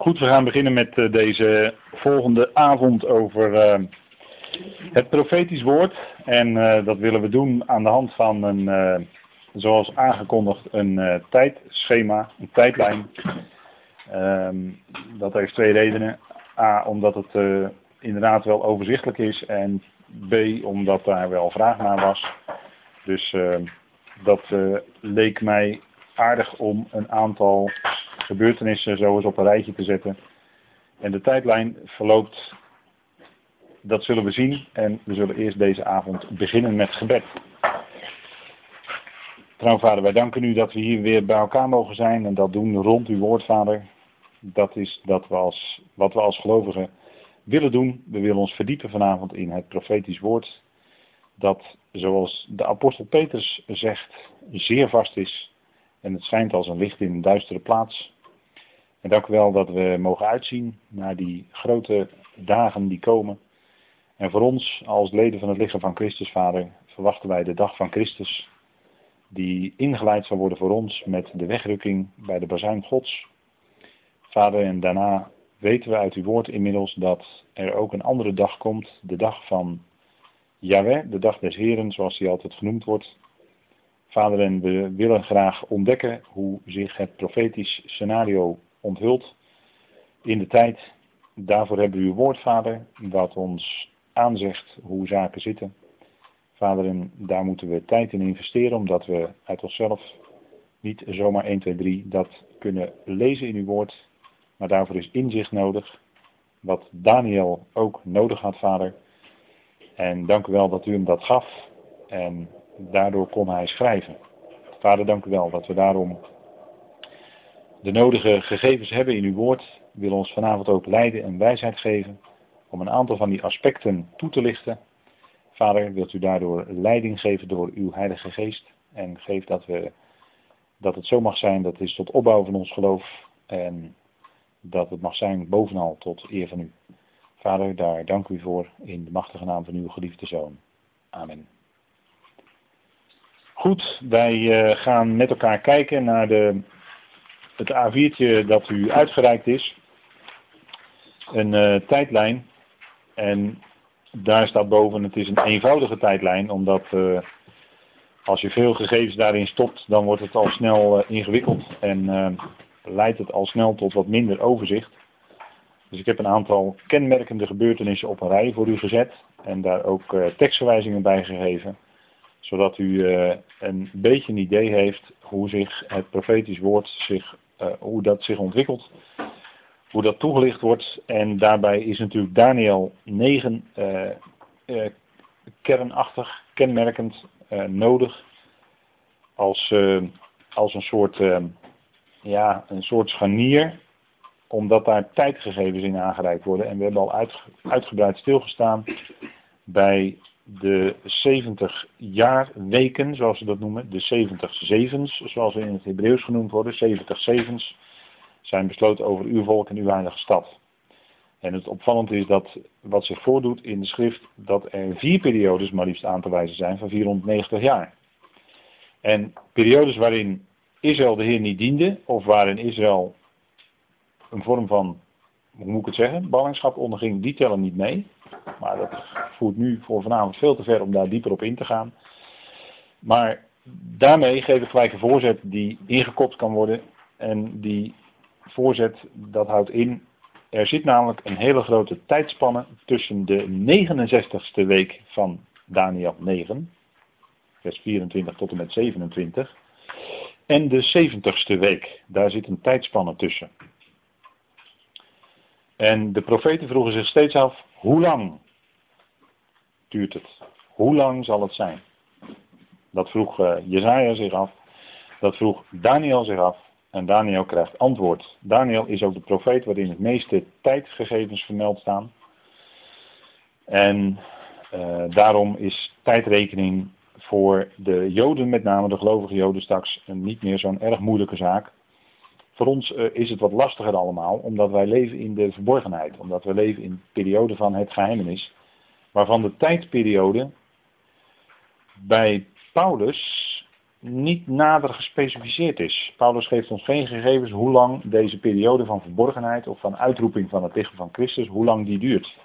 Goed, we gaan beginnen met uh, deze volgende avond over uh, het profetisch woord. En uh, dat willen we doen aan de hand van een, zoals aangekondigd, een tijdschema, een tijdlijn. Um, dat heeft twee redenen. A, omdat het inderdaad wel overzichtelijk is. En B, omdat daar wel vraag naar was. Dus dat leek mij aardig om een aantal gebeurtenissen zo eens op een rijtje te zetten. En de tijdlijn verloopt, dat zullen we zien. En we zullen eerst deze avond beginnen met gebed. Trouw vader, wij danken u dat we hier weer bij elkaar mogen zijn en dat doen rond uw woord, vader. Dat is dat we als, wat we als gelovigen willen doen. We willen ons verdiepen vanavond in het profetisch woord. Dat, zoals de apostel Petrus zegt, zeer vast is. En het schijnt als een licht in een duistere plaats. En dank u wel dat we mogen uitzien naar die grote dagen die komen. En voor ons, als leden van het lichaam van Christus, Vader, verwachten wij de dag van Christus. Die ingeleid zal worden voor ons met de wegrukking bij de bazuin Gods. Vader, en daarna weten we uit uw woord inmiddels dat er ook een andere dag komt. De dag van Yahweh, de dag des Heren, zoals die altijd genoemd wordt. Vader, en we willen graag ontdekken hoe zich het profetisch scenario onthult in de tijd. Daarvoor hebben we uw woord, Vader, dat ons aanzegt hoe zaken zitten. Vader, en daar moeten we tijd in investeren, omdat we uit onszelf niet zomaar 1, 2, 3 dat kunnen lezen in uw woord. Maar daarvoor is inzicht nodig, wat Daniel ook nodig had, Vader. En dank u wel dat u hem dat gaf. En daardoor kon hij schrijven. Vader, dank u wel dat we daarom de nodige gegevens hebben in uw woord. U wil ons vanavond ook leiden en wijsheid geven om een aantal van die aspecten toe te lichten. Vader, wilt u daardoor leiding geven door uw Heilige Geest. En geef dat, we, dat het zo mag zijn, dat is tot opbouw van ons geloof. En dat het mag zijn bovenal tot eer van u. Vader, daar dank u voor in de machtige naam van uw geliefde Zoon. Amen. Goed, wij uh, gaan met elkaar kijken naar de het A4'tje dat u uitgereikt is. Een uh, tijdlijn. En daar staat boven, het is een eenvoudige tijdlijn, omdat uh, als je veel gegevens daarin stopt, dan wordt het al snel ingewikkeld en leidt het al snel tot wat minder overzicht. Dus ik heb een aantal kenmerkende gebeurtenissen op een rij voor u gezet en daar ook tekstverwijzingen bij gegeven zodat u een beetje een idee heeft hoe zich het profetisch woord zich uh, hoe dat zich ontwikkelt, hoe dat toegelicht wordt. En daarbij is natuurlijk Daniel 9 uh, uh, kernachtig, kenmerkend nodig als, als een soort, ja, een soort scharnier, omdat daar tijdgegevens in aangereikt worden. En we hebben al uit, uitgebreid stilgestaan bij de 70 jaarweken, zoals ze dat noemen, de 70 zevens, zoals ze in het Hebreeuws genoemd worden, 70 zevens, zijn besloten over uw volk en uw heilige stad. En het opvallend is dat wat zich voordoet in de schrift, dat er vier periodes maar liefst aan te wijzen zijn van 490 jaar. En periodes waarin Israël de Heer niet diende, of waarin Israël een vorm van, hoe moet ik het zeggen, ballingschap onderging, die tellen niet mee. Maar dat voert nu voor vanavond veel te ver om daar dieper op in te gaan. Maar daarmee geef ik gelijk een voorzet die ingekopt kan worden. En die voorzet, dat houdt in, er zit namelijk een hele grote tijdspanne tussen de 69ste week van Daniel 9, vers 24 tot en met 27, en de 70ste week. Daar zit een tijdspanne tussen. En de profeten vroegen zich steeds af, hoe lang duurt het? Hoe lang zal het zijn? Dat vroeg uh, Jezaja zich af. Dat vroeg Daniel zich af. En Daniel krijgt antwoord. Daniel is ook de profeet waarin het meeste tijdgegevens vermeld staan. En uh, daarom is tijdrekening voor de Joden, met name de gelovige Joden straks, niet meer zo'n erg moeilijke zaak. Voor ons uh, is het wat lastiger allemaal, omdat wij leven in de verborgenheid. Omdat we leven in de periode van het geheimenis waarvan de tijdperiode bij Paulus niet nader gespecificeerd is. Paulus geeft ons geen gegevens hoe lang deze periode van verborgenheid of van uitroeping van het lichaam van Christus, hoe lang die duurt.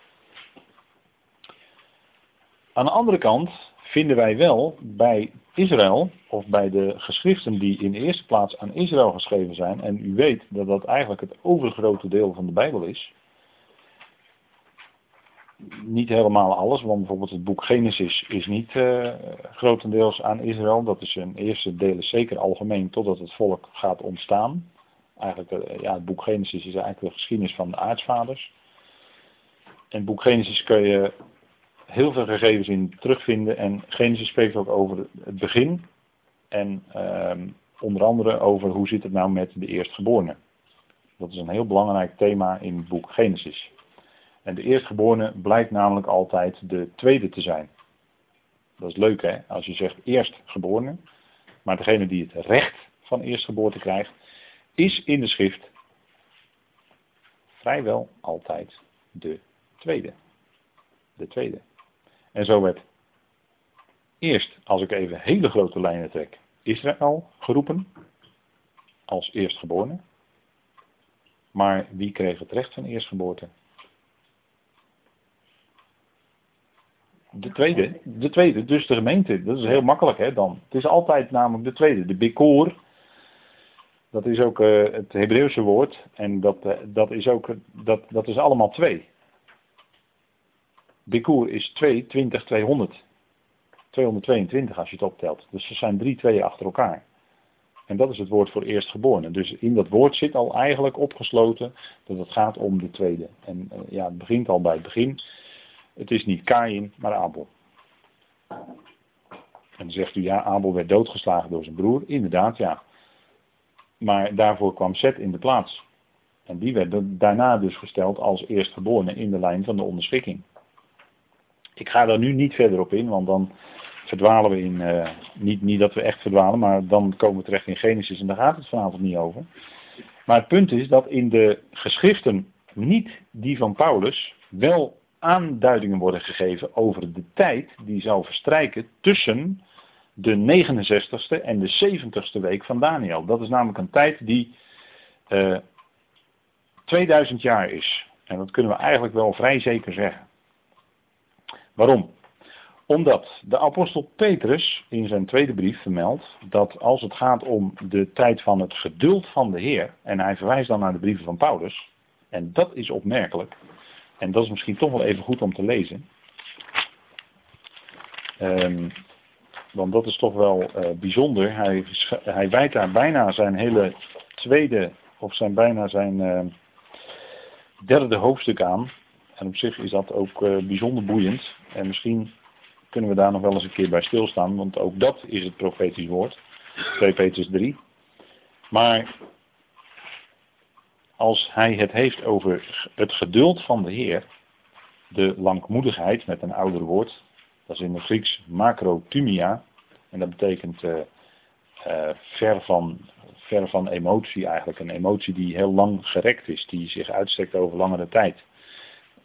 Aan de andere kant vinden wij wel bij Israël, of bij de geschriften die in de eerste plaats aan Israël geschreven zijn, en u weet dat dat eigenlijk het overgrote deel van de Bijbel is, niet helemaal alles, want bijvoorbeeld het boek Genesis is niet uh, grotendeels aan Israël. Dat is een eerste deel zeker algemeen totdat het volk gaat ontstaan. Eigenlijk, uh, ja, het boek Genesis is eigenlijk de geschiedenis van de aartsvaders. In het boek Genesis kun je heel veel gegevens in terugvinden. En Genesis spreekt ook over het begin. En uh, onder andere over hoe zit het nou met de eerstgeborene. Dat is een heel belangrijk thema in het boek Genesis. En de eerstgeborene blijkt namelijk altijd de tweede te zijn. Dat is leuk hè, als je zegt eerstgeborene. Maar degene die het recht van eerstgeboorte krijgt, is in de schrift vrijwel altijd de tweede. De tweede. En zo werd eerst, als ik even hele grote lijnen trek, Israël geroepen als eerstgeborene. Maar wie kreeg het recht van eerstgeboorte? De tweede, de tweede, dus de gemeente. Dat is heel makkelijk hè dan. Het is altijd namelijk de tweede. De Bikoor, dat is ook uh, het Hebreeuwse woord. En dat, uh, dat is ook, dat, dat is allemaal twee. Bikoor is 2, 20, 200. 222 als je het optelt. Dus er zijn drie tweeën achter elkaar. En dat is het woord voor eerstgeboren. Dus in dat woord zit al eigenlijk opgesloten dat het gaat om de tweede. En uh, ja, het begint al bij het begin. Het is niet Kain, maar Abel. En dan zegt u, ja, Abel werd doodgeslagen door zijn broer. Inderdaad, ja. Maar daarvoor kwam Seth in de plaats. En die werd daarna dus gesteld als eerstgeborene in de lijn van de onderschikking. Ik ga daar nu niet verder op in, want dan verdwalen we in, uh, niet, niet dat we echt verdwalen, maar dan komen we terecht in Genesis en daar gaat het vanavond niet over. Maar het punt is dat in de geschriften, niet die van Paulus, wel aanduidingen worden gegeven over de tijd die zou verstrijken tussen de 69ste en de 70ste week van Daniel. Dat is namelijk een tijd die uh, eh, 2000 jaar is. En dat kunnen we eigenlijk wel vrij zeker zeggen. Waarom? Omdat de apostel Petrus in zijn tweede brief vermeldt dat als het gaat om de tijd van het geduld van de Heer, en hij verwijst dan naar de brieven van Paulus, en dat is opmerkelijk, en dat is misschien toch wel even goed om te lezen. Um, want dat is toch wel uh, bijzonder. Hij, hij wijdt daar bijna zijn hele tweede, of zijn bijna zijn uh, derde hoofdstuk aan. En op zich is dat ook uh, bijzonder boeiend. En misschien kunnen we daar nog wel eens een keer bij stilstaan, want ook dat is het profetisch woord. 2 Petrus 3. Maar als hij het heeft over het geduld van de Heer, de langmoedigheid met een ouder woord, dat is in het Grieks macrotumia, en dat betekent uh, uh, ver, van, ver van emotie eigenlijk, een emotie die heel lang gerekt is, die zich uitstrekt over langere tijd.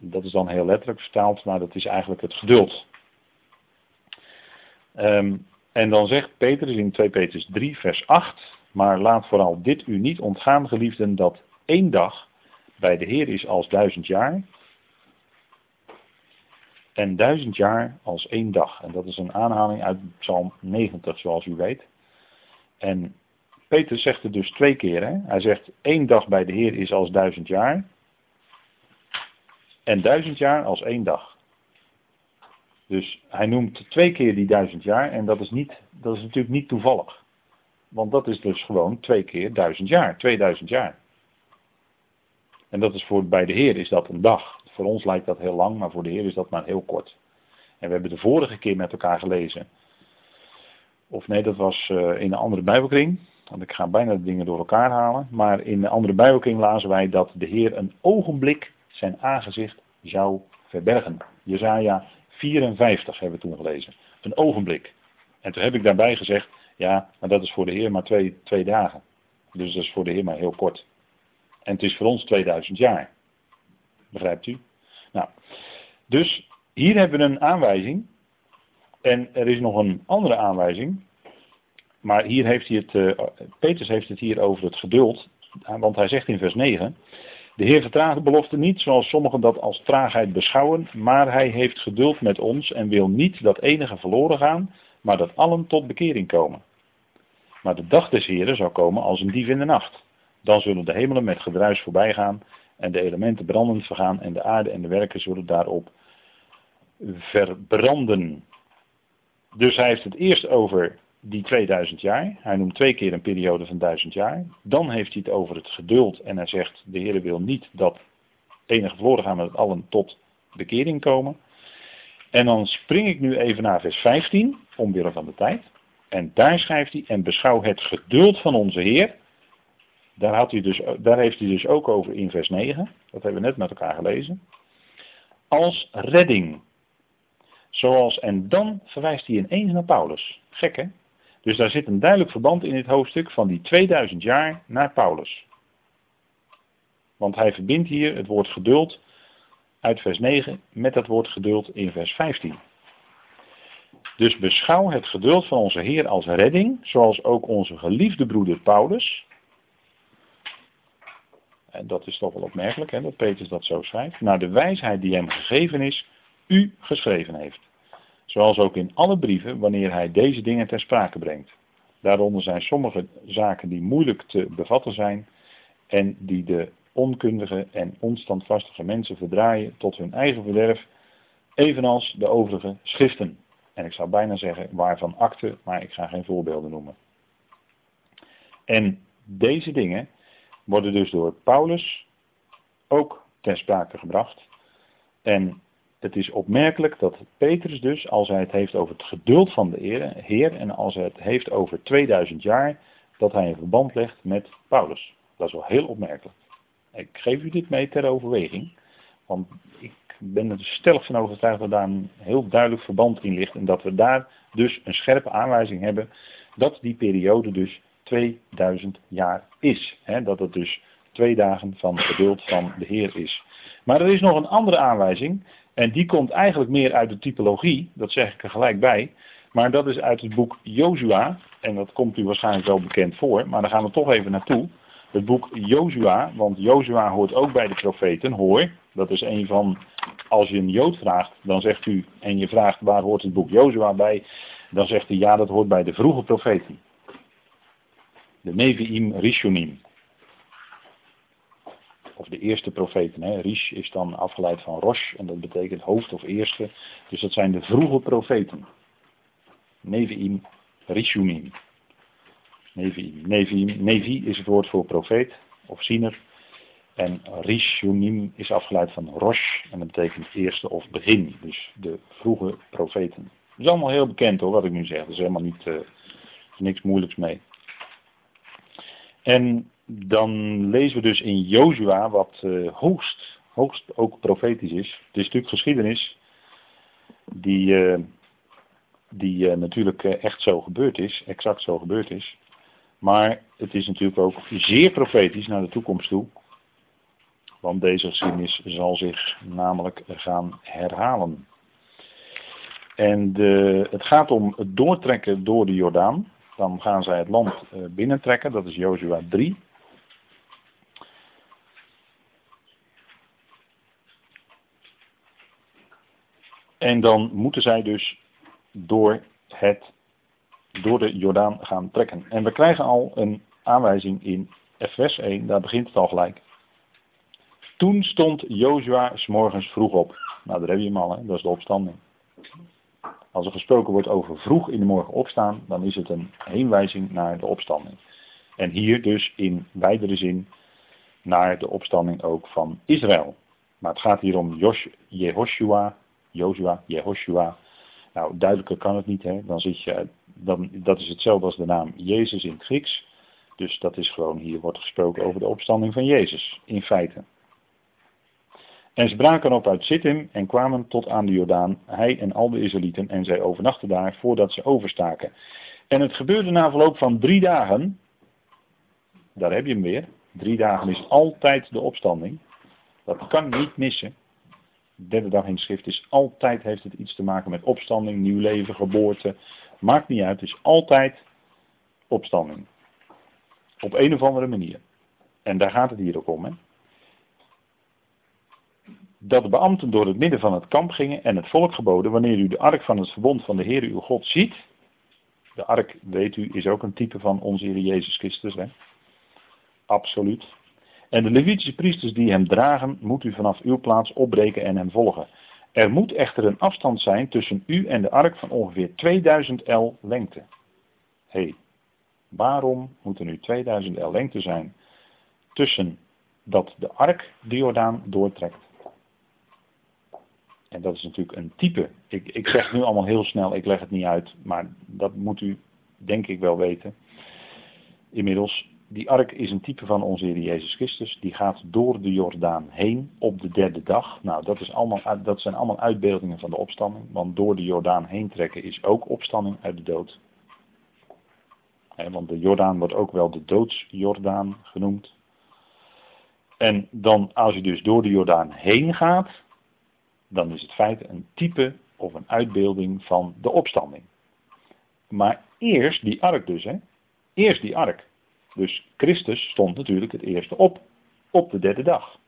Dat is dan heel letterlijk vertaald, maar dat is eigenlijk het geduld. Um, en dan zegt Petrus in 2 Petrus 3 vers 8, maar laat vooral dit u niet ontgaan geliefden dat één dag bij de Heer is als duizend jaar. En duizend jaar als één dag. En dat is een aanhaling uit Psalm 90, zoals u weet. En Peter zegt het dus twee keer. Hè? Hij zegt één dag bij de Heer is als duizend jaar. En duizend jaar als één dag. Dus hij noemt twee keer die duizend jaar. En dat is, niet, dat is natuurlijk niet toevallig. Want dat is dus gewoon twee keer duizend jaar. 2000 jaar. En dat is voor, bij de Heer is dat een dag. Voor ons lijkt dat heel lang, maar voor de Heer is dat maar heel kort. En we hebben de vorige keer met elkaar gelezen. Of nee, dat was uh, in een andere Bijbelkring. Want ik ga bijna de dingen door elkaar halen. Maar in een andere Bijbelkring lazen wij dat de Heer een ogenblik zijn aangezicht zou verbergen. Jezaja 54 hebben we toen gelezen. Een ogenblik. En toen heb ik daarbij gezegd, ja, maar dat is voor de Heer maar twee, twee dagen. Dus dat is voor de Heer maar heel kort. En het is voor ons 2000 jaar. Begrijpt u? Nou, dus hier hebben we een aanwijzing. En er is nog een andere aanwijzing. maar hier heeft hij het, uh, Petrus heeft het hier over het geduld, want hij zegt in vers 9, de Heer vertraagt de belofte niet zoals sommigen dat als traagheid beschouwen, maar hij heeft geduld met ons en wil niet dat enige verloren gaan, maar dat allen tot bekering komen. Maar de dag des Heren zal komen als een dief in de nacht. Dan zullen de hemelen met gedruis voorbij gaan en de elementen brandend vergaan en de aarde en de werken zullen daarop verbranden. Dus hij heeft het eerst over die 2000 jaar. Hij noemt twee keer een periode van 1000 jaar. Dan heeft hij het over het geduld en hij zegt de Heer wil niet dat enige verloren gaan, dat allen tot bekering komen. En dan spring ik nu even naar vers 15, omwille van de tijd. En daar schrijft hij, en beschouw het geduld van onze Heer. Daar, had hij dus, daar heeft hij dus ook over in vers 9. Dat hebben we net met elkaar gelezen. Als redding. Zoals, en dan verwijst hij ineens naar Paulus. Gek hè? Dus daar zit een duidelijk verband in dit hoofdstuk van die 2000 jaar naar Paulus. Want hij verbindt hier het woord geduld uit vers 9 met het woord geduld in vers 15. Dus beschouw het geduld van onze Heer als redding, zoals ook onze geliefde broeder Paulus. En dat is toch wel opmerkelijk, hè, dat Petrus dat zo schrijft. Naar de wijsheid die hem gegeven is, u geschreven heeft. Zoals ook in alle brieven wanneer hij deze dingen ter sprake brengt. Daaronder zijn sommige zaken die moeilijk te bevatten zijn en die de onkundige en onstandvastige mensen verdraaien tot hun eigen verderf, evenals de overige schriften. En ik zou bijna zeggen waarvan akte, maar ik ga geen voorbeelden noemen. En deze dingen worden dus door Paulus ook ter sprake gebracht. En het is opmerkelijk dat Petrus dus, als hij het heeft over het geduld van de Heer en als hij het heeft over 2000 jaar, dat hij een verband legt met Paulus. Dat is wel heel opmerkelijk. Ik geef u dit mee ter overweging, want ik ben er stellig van overtuigd dat daar een heel duidelijk verband in ligt en dat we daar dus een scherpe aanwijzing hebben dat die periode dus 2000 jaar is. dat het dus twee dagen van geduld van de Heer is. Maar er is nog een andere aanwijzing en die komt eigenlijk meer uit de typologie, dat zeg ik er gelijk bij. Maar dat is uit het boek Jozua, en dat komt u waarschijnlijk wel bekend voor, maar daar gaan we toch even naartoe. Het boek Jozua, want Jozua hoort ook bij de profeten, hoor. Dat is een van, als je een Jood vraagt, dan zegt u, en je vraagt waar hoort het boek Jozua bij, dan zegt hij ja, dat hoort bij de vroege profeten. De Nevi'im Rishonim of de eerste profeten. Hè. Rish is dan afgeleid van Rosh en dat betekent hoofd of eerste. Dus dat zijn de vroege profeten. Nevi'im, Rishunim. Nevi'im. Nevi'im. Nevi is het woord voor profeet of ziener. En Rishunim is afgeleid van Rosh en dat betekent eerste of begin. Dus de vroege profeten. Dat is allemaal heel bekend hoor, wat ik nu zeg. Er is helemaal niet, uh, niks moeilijks mee. En dan lezen we dus in Jozua wat uh, hoogst, hoogst ook profetisch is. Het is natuurlijk geschiedenis die, uh, die uh, natuurlijk echt zo gebeurd is, exact zo gebeurd is. Maar het is natuurlijk ook zeer profetisch naar de toekomst toe. Want deze geschiedenis zal zich namelijk gaan herhalen. En de, het gaat om het doortrekken door de Jordaan. Dan gaan zij het land binnentrekken, dat is Jozua 3. En dan moeten zij dus door, het, door de Jordaan gaan trekken. En we krijgen al een aanwijzing in vers 1, daar begint het al gelijk. Toen stond Jozua morgens vroeg op. Nou, daar heb je hem al, hè? dat is de opstanding. Als er gesproken wordt over vroeg in de morgen opstaan, dan is het een heenwijzing naar de opstanding. En hier dus in wijdere zin naar de opstanding ook van Israël. Maar het gaat hier om Jehoshua, Jozua, Jehoshua. Nou, duidelijker kan het niet. Hè? Dan zit je, dan, dat is hetzelfde als de naam Jezus in het Grieks. Dus dat is gewoon, hier wordt gesproken over de opstanding van Jezus, in feite. En ze braken op uit Sittim en kwamen tot aan de Jordaan, hij en al de Israëlieten, en zij overnachten daar voordat ze overstaken. En het gebeurde na verloop van drie dagen, daar heb je hem weer, drie dagen is altijd de opstanding, dat kan niet missen derde dag in schrift is altijd, heeft het iets te maken met opstanding, nieuw leven, geboorte. Maakt niet uit, het is altijd opstanding. Op een of andere manier. En daar gaat het hier ook om. Hè? Dat de beambten door het midden van het kamp gingen en het volk geboden, wanneer u de ark van het verbond van de Heer uw God ziet. De ark, weet u, is ook een type van onze Heer Jezus Christus. Hè? Absoluut. En de Levitische priesters die hem dragen, moet u vanaf uw plaats opbreken en hem volgen. Er moet echter een afstand zijn tussen u en de ark van ongeveer 2000 L lengte. Hé, hey, waarom moet er nu 2000 L lengte zijn tussen dat de ark de Jordaan doortrekt? En dat is natuurlijk een type. Ik, ik zeg nu allemaal heel snel, ik leg het niet uit, maar dat moet u denk ik wel weten. Inmiddels, die ark is een type van onze Heer Jezus Christus. Die gaat door de Jordaan heen op de derde dag. Nou, dat, is allemaal, dat zijn allemaal uitbeeldingen van de opstanding. Want door de Jordaan heen trekken is ook opstanding uit de dood. want de Jordaan wordt ook wel de doodsjordaan genoemd. En dan, als je dus door de Jordaan heen gaat, dan is het feit een type of een uitbeelding van de opstanding. Maar eerst die ark dus, hè? Eerst die ark. Dus Christus stond natuurlijk het eerste op, op de derde dag.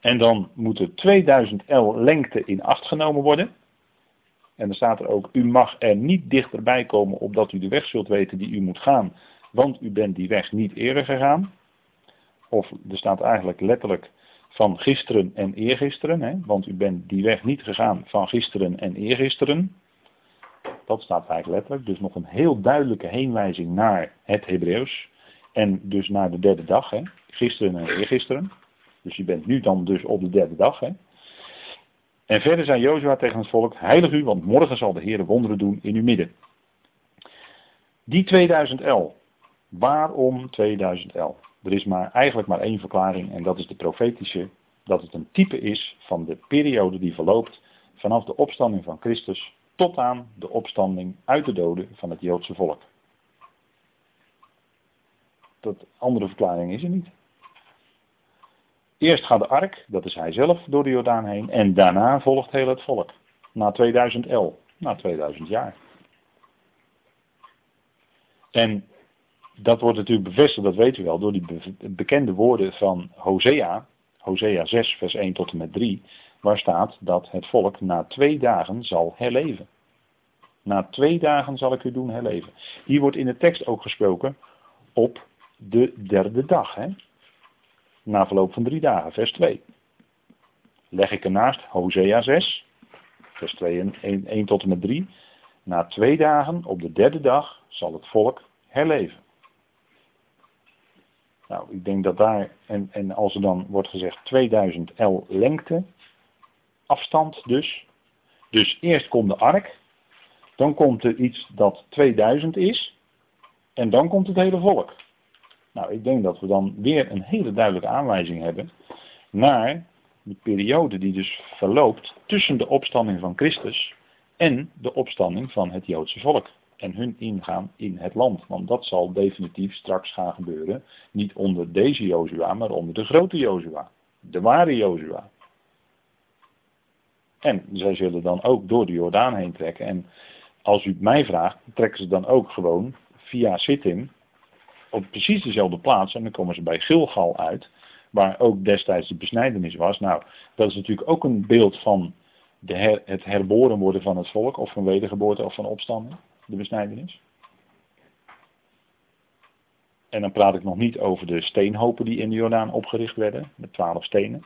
En dan moet er 2000 L lengte in acht genomen worden. En dan staat er ook, u mag er niet dichterbij komen opdat u de weg zult weten die u moet gaan, want u bent die weg niet eerder gegaan. Of er staat eigenlijk letterlijk van gisteren en eergisteren, hè, want u bent die weg niet gegaan van gisteren en eergisteren. Dat staat eigenlijk letterlijk, dus nog een heel duidelijke heenwijzing naar het Hebreeuws. En dus naar de derde dag, hè? gisteren en eergisteren. Dus je bent nu dan dus op de derde dag. Hè? En verder zei Jozua tegen het volk, heilig u, want morgen zal de Heer wonderen doen in uw midden. Die 2000 L, waarom 2000 L? Er is maar, eigenlijk maar één verklaring en dat is de profetische, dat het een type is van de periode die verloopt vanaf de opstanding van Christus tot aan de opstanding uit de doden van het Joodse volk. Dat andere verklaring is er niet. Eerst gaat de ark, dat is hij zelf, door de Jordaan heen. En daarna volgt heel het volk. Na 2000 L. Na 2000 jaar. En dat wordt natuurlijk bevestigd, dat weet u wel, door die bekende woorden van Hosea. Hosea 6, vers 1 tot en met 3. Waar staat dat het volk na twee dagen zal herleven. Na twee dagen zal ik u doen herleven. Hier wordt in de tekst ook gesproken op de derde dag. Hè? Na verloop van drie dagen, vers 2. Leg ik ernaast Hosea 6, vers 2 en 1, 1 tot en met 3. Na twee dagen, op de derde dag, zal het volk herleven. Nou, ik denk dat daar, en, en als er dan wordt gezegd 2000 L lengte, afstand dus. Dus eerst komt de ark, dan komt er iets dat 2000 is, en dan komt het hele volk. Nou, ik denk dat we dan weer een hele duidelijke aanwijzing hebben naar de periode die dus verloopt tussen de opstanding van Christus en de opstanding van het Joodse volk. En hun ingaan in het land. Want dat zal definitief straks gaan gebeuren. Niet onder deze Jozua, maar onder de grote Jozua. De ware Jozua. En zij zullen dan ook door de Jordaan heen trekken. En als u het mij vraagt, trekken ze dan ook gewoon via Sittim op precies dezelfde plaats. En dan komen ze bij Gilgal uit, waar ook destijds de besnijdenis was. Nou, dat is natuurlijk ook een beeld van de her, het herboren worden van het volk, of van wedergeboorte of van opstanding, de besnijdenis. En dan praat ik nog niet over de steenhopen die in de Jordaan opgericht werden, met twaalf stenen.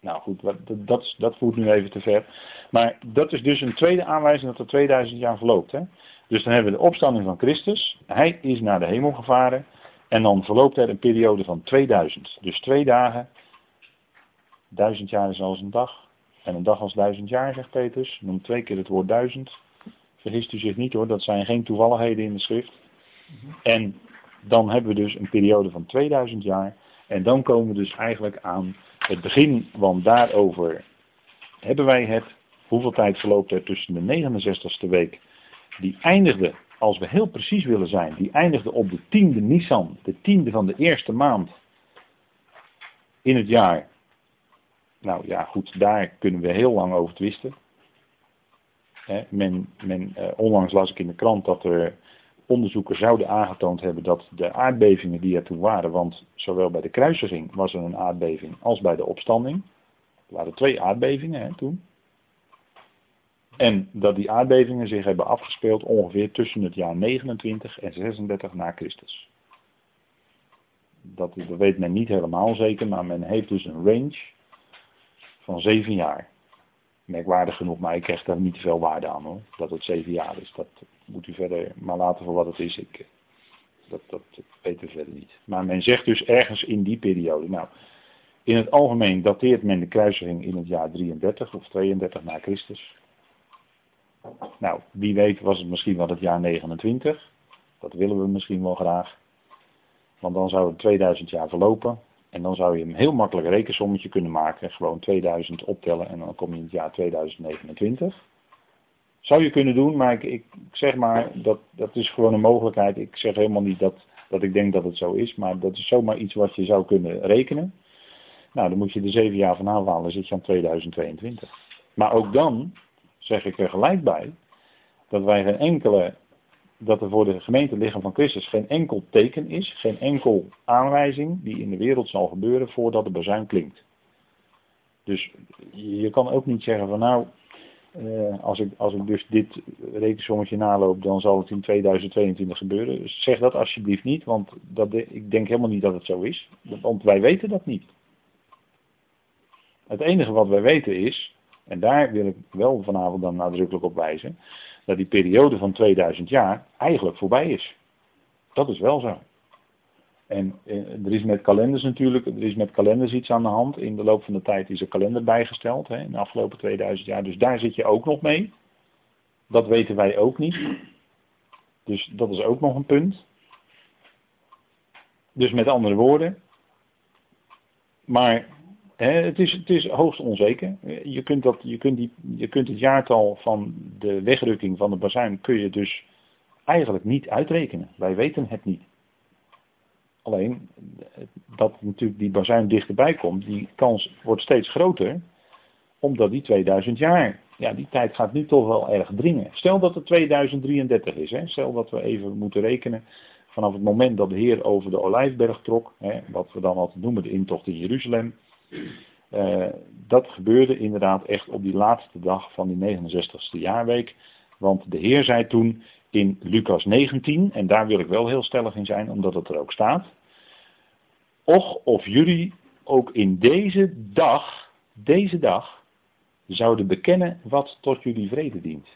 Nou goed, dat, dat, dat voert nu even te ver. Maar dat is dus een tweede aanwijzing dat er 2000 jaar verloopt. Hè? Dus dan hebben we de opstanding van Christus. Hij is naar de hemel gevaren. En dan verloopt er een periode van 2000. Dus twee dagen. Duizend jaar is als een dag. En een dag als duizend jaar, zegt Petrus. Noem twee keer het woord duizend. Vergist u zich niet hoor, dat zijn geen toevalligheden in de schrift. En dan hebben we dus een periode van 2000 jaar. En dan komen we dus eigenlijk aan het begin, want daarover hebben wij het. Hoeveel tijd verloopt er tussen de 69ste week die eindigde, als we heel precies willen zijn, die eindigde op de tiende Nisan, de tiende van de eerste maand in het jaar. Nou ja, goed, daar kunnen we heel lang over twisten. men, men, eh, onlangs las ik in de krant dat er onderzoekers zouden aangetoond hebben dat de aardbevingen die er toen waren, want zowel bij de kruisiging was er een aardbeving als bij de opstanding. Er waren twee aardbevingen toen. En dat die aardbevingen zich hebben afgespeeld ongeveer tussen het jaar 29 en 36 na Christus. Dat, dat weet men niet helemaal zeker, maar men heeft dus een range van zeven jaar. Merkwaardig genoeg, maar ik krijg daar niet te veel waarde aan hoor. Dat het zeven jaar is. Dat moet u verder maar laten voor wat het is. Ik, dat, dat weten we verder niet. Maar men zegt dus ergens in die periode. Nou, in het algemeen dateert men de kruising in het jaar 33 of 32 na Christus. Nou, wie weet was het misschien wel het jaar 29. Dat willen we misschien wel graag. Want dan zou het 2000 jaar verlopen. En dan zou je een heel makkelijk rekensommetje kunnen maken. Gewoon 2000 optellen en dan kom je in het jaar 2029. Zou je kunnen doen, maar ik, ik, zeg maar, dat, dat is gewoon een mogelijkheid. Ik zeg helemaal niet dat, dat ik denk dat het zo is, maar dat is zomaar iets wat je zou kunnen rekenen. Nou, dan moet je er zeven jaar van aanhalen, zit je aan 2022. Maar ook dan zeg ik er gelijk bij dat wij geen enkele, dat er voor de gemeente liggen van Christus geen enkel teken is, geen enkel aanwijzing die in de wereld zal gebeuren voordat de bazuin klinkt. Dus je kan ook niet zeggen van nou, eh, als, ik, als ik dus dit rekensommetje naloop, dan zal het in 2022 gebeuren. Zeg dat alsjeblieft niet, want dat, ik denk helemaal niet dat het zo is. Want wij weten dat niet. Het enige wat wij weten is, en daar wil ik wel vanavond dan nadrukkelijk op wijzen, dat die periode van 2000 jaar eigenlijk voorbij is. Dat is wel zo. En eh, er is met kalenders natuurlijk, er is met kalenders iets aan de hand. In de loop van de tijd is er kalender bijgesteld, hè, in de afgelopen 2000 jaar. Dus daar zit je ook nog mee. Dat weten wij ook niet. Dus dat is ook nog een punt. Dus met andere woorden. Maar het, is, het is hoogst onzeker. Je kunt, dat, je, kunt die, je kunt het jaartal van de wegrukking van de bazuin kun je dus eigenlijk niet uitrekenen. Wij weten het niet. Alleen dat natuurlijk die bazuin dichterbij komt, die kans wordt steeds groter, omdat die 2000 jaar, ja die tijd gaat nu toch wel erg dringen. Stel dat het 2033 is, hè, stel dat we even moeten rekenen vanaf het moment dat de Heer over de Olijfberg trok, hè, wat we dan altijd noemen de intocht in Jeruzalem. Uh, dat gebeurde inderdaad echt op die laatste dag van die 69ste jaarweek. Want de Heer zei toen, in Lucas 19, en daar wil ik wel heel stellig in zijn, omdat het er ook staat. Och of jullie ook in deze dag, deze dag, zouden bekennen wat tot jullie vrede dient.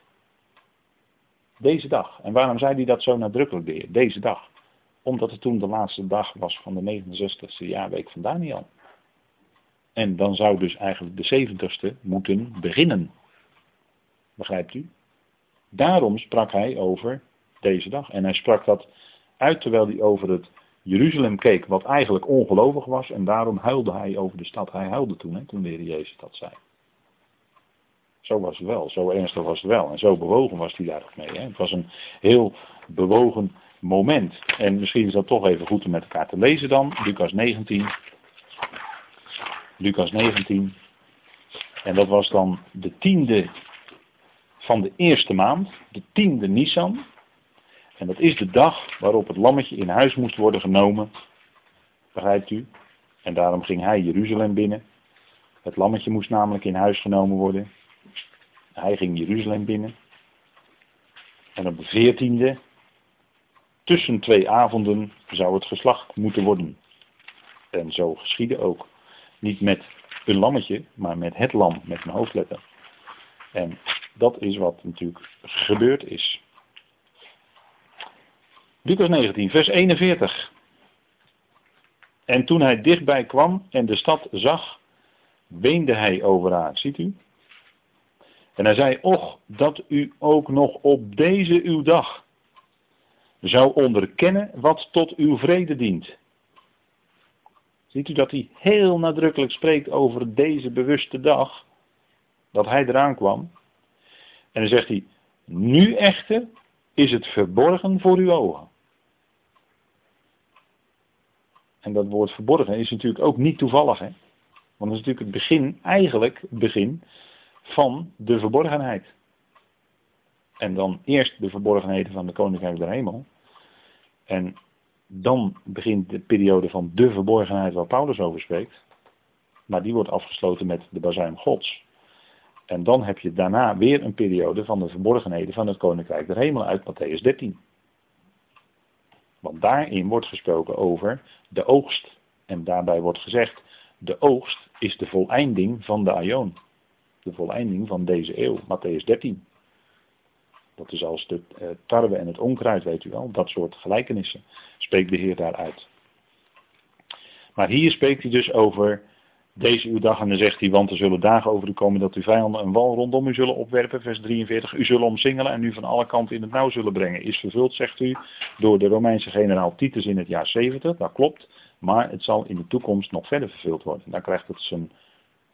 Deze dag. En waarom zei hij dat zo nadrukkelijk weer? Deze dag. Omdat het toen de laatste dag was van de 69ste jaarweek van Daniel. En dan zou dus eigenlijk de 70ste moeten beginnen. Begrijpt u? Daarom sprak hij over deze dag. En hij sprak dat uit terwijl hij over het Jeruzalem keek, wat eigenlijk ongelovig was. En daarom huilde hij over de stad. Hij huilde toen, hè, toen de Heer Jezus dat zei. Zo was het wel, zo ernstig was het wel. En zo bewogen was hij daar ook mee. Hè. Het was een heel bewogen moment. En misschien is dat toch even goed om met elkaar te lezen dan. Lucas 19. Lucas 19. En dat was dan de tiende van de eerste maand, de tiende Nisan. En dat is de dag waarop het lammetje in huis moest worden genomen. Begrijpt u? En daarom ging hij Jeruzalem binnen. Het lammetje moest namelijk in huis genomen worden. Hij ging Jeruzalem binnen. En op de veertiende, tussen twee avonden, zou het geslacht moeten worden. En zo geschiedde ook. Niet met een lammetje, maar met het lam, met een hoofdletter. En dat is wat natuurlijk gebeurd is. Lucas 19, vers 41. En toen hij dichtbij kwam en de stad zag, weende hij over haar. Ziet u? En hij zei, och, dat u ook nog op deze uw dag zou onderkennen wat tot uw vrede dient. Ziet u dat hij heel nadrukkelijk spreekt over deze bewuste dag, dat hij eraan kwam. En dan zegt hij, nu echter is het verborgen voor uw ogen. En dat woord verborgen is natuurlijk ook niet toevallig. Hè? Want dat is natuurlijk het begin, eigenlijk het begin van de verborgenheid. En dan eerst de verborgenheden van de Koninkrijk der Hemel. En dan begint de periode van de verborgenheid waar Paulus over spreekt. Maar die wordt afgesloten met de bazuin Gods. En dan heb je daarna weer een periode van de verborgenheden van het Koninkrijk der Hemel uit Matthäus 13. Want daarin wordt gesproken over de oogst. En daarbij wordt gezegd, de oogst is de voleinding van de Aion. De voleinding van deze eeuw, Matthäus 13. Dat is als de eh, tarwe en het onkruid, weet u wel. Dat soort gelijkenissen spreekt de Heer daaruit. Maar hier spreekt hij dus over deze uw dag en dan zegt hij, want er zullen dagen over u komen dat uw vijanden een wal rondom u zullen opwerpen, vers 43. U zullen omsingelen en u van alle kanten in het nauw zullen brengen. Is vervuld, zegt u, door de Romeinse generaal Titus in het jaar 70, dat klopt. Maar het zal in de toekomst nog verder vervuld worden. Dan krijgt het zijn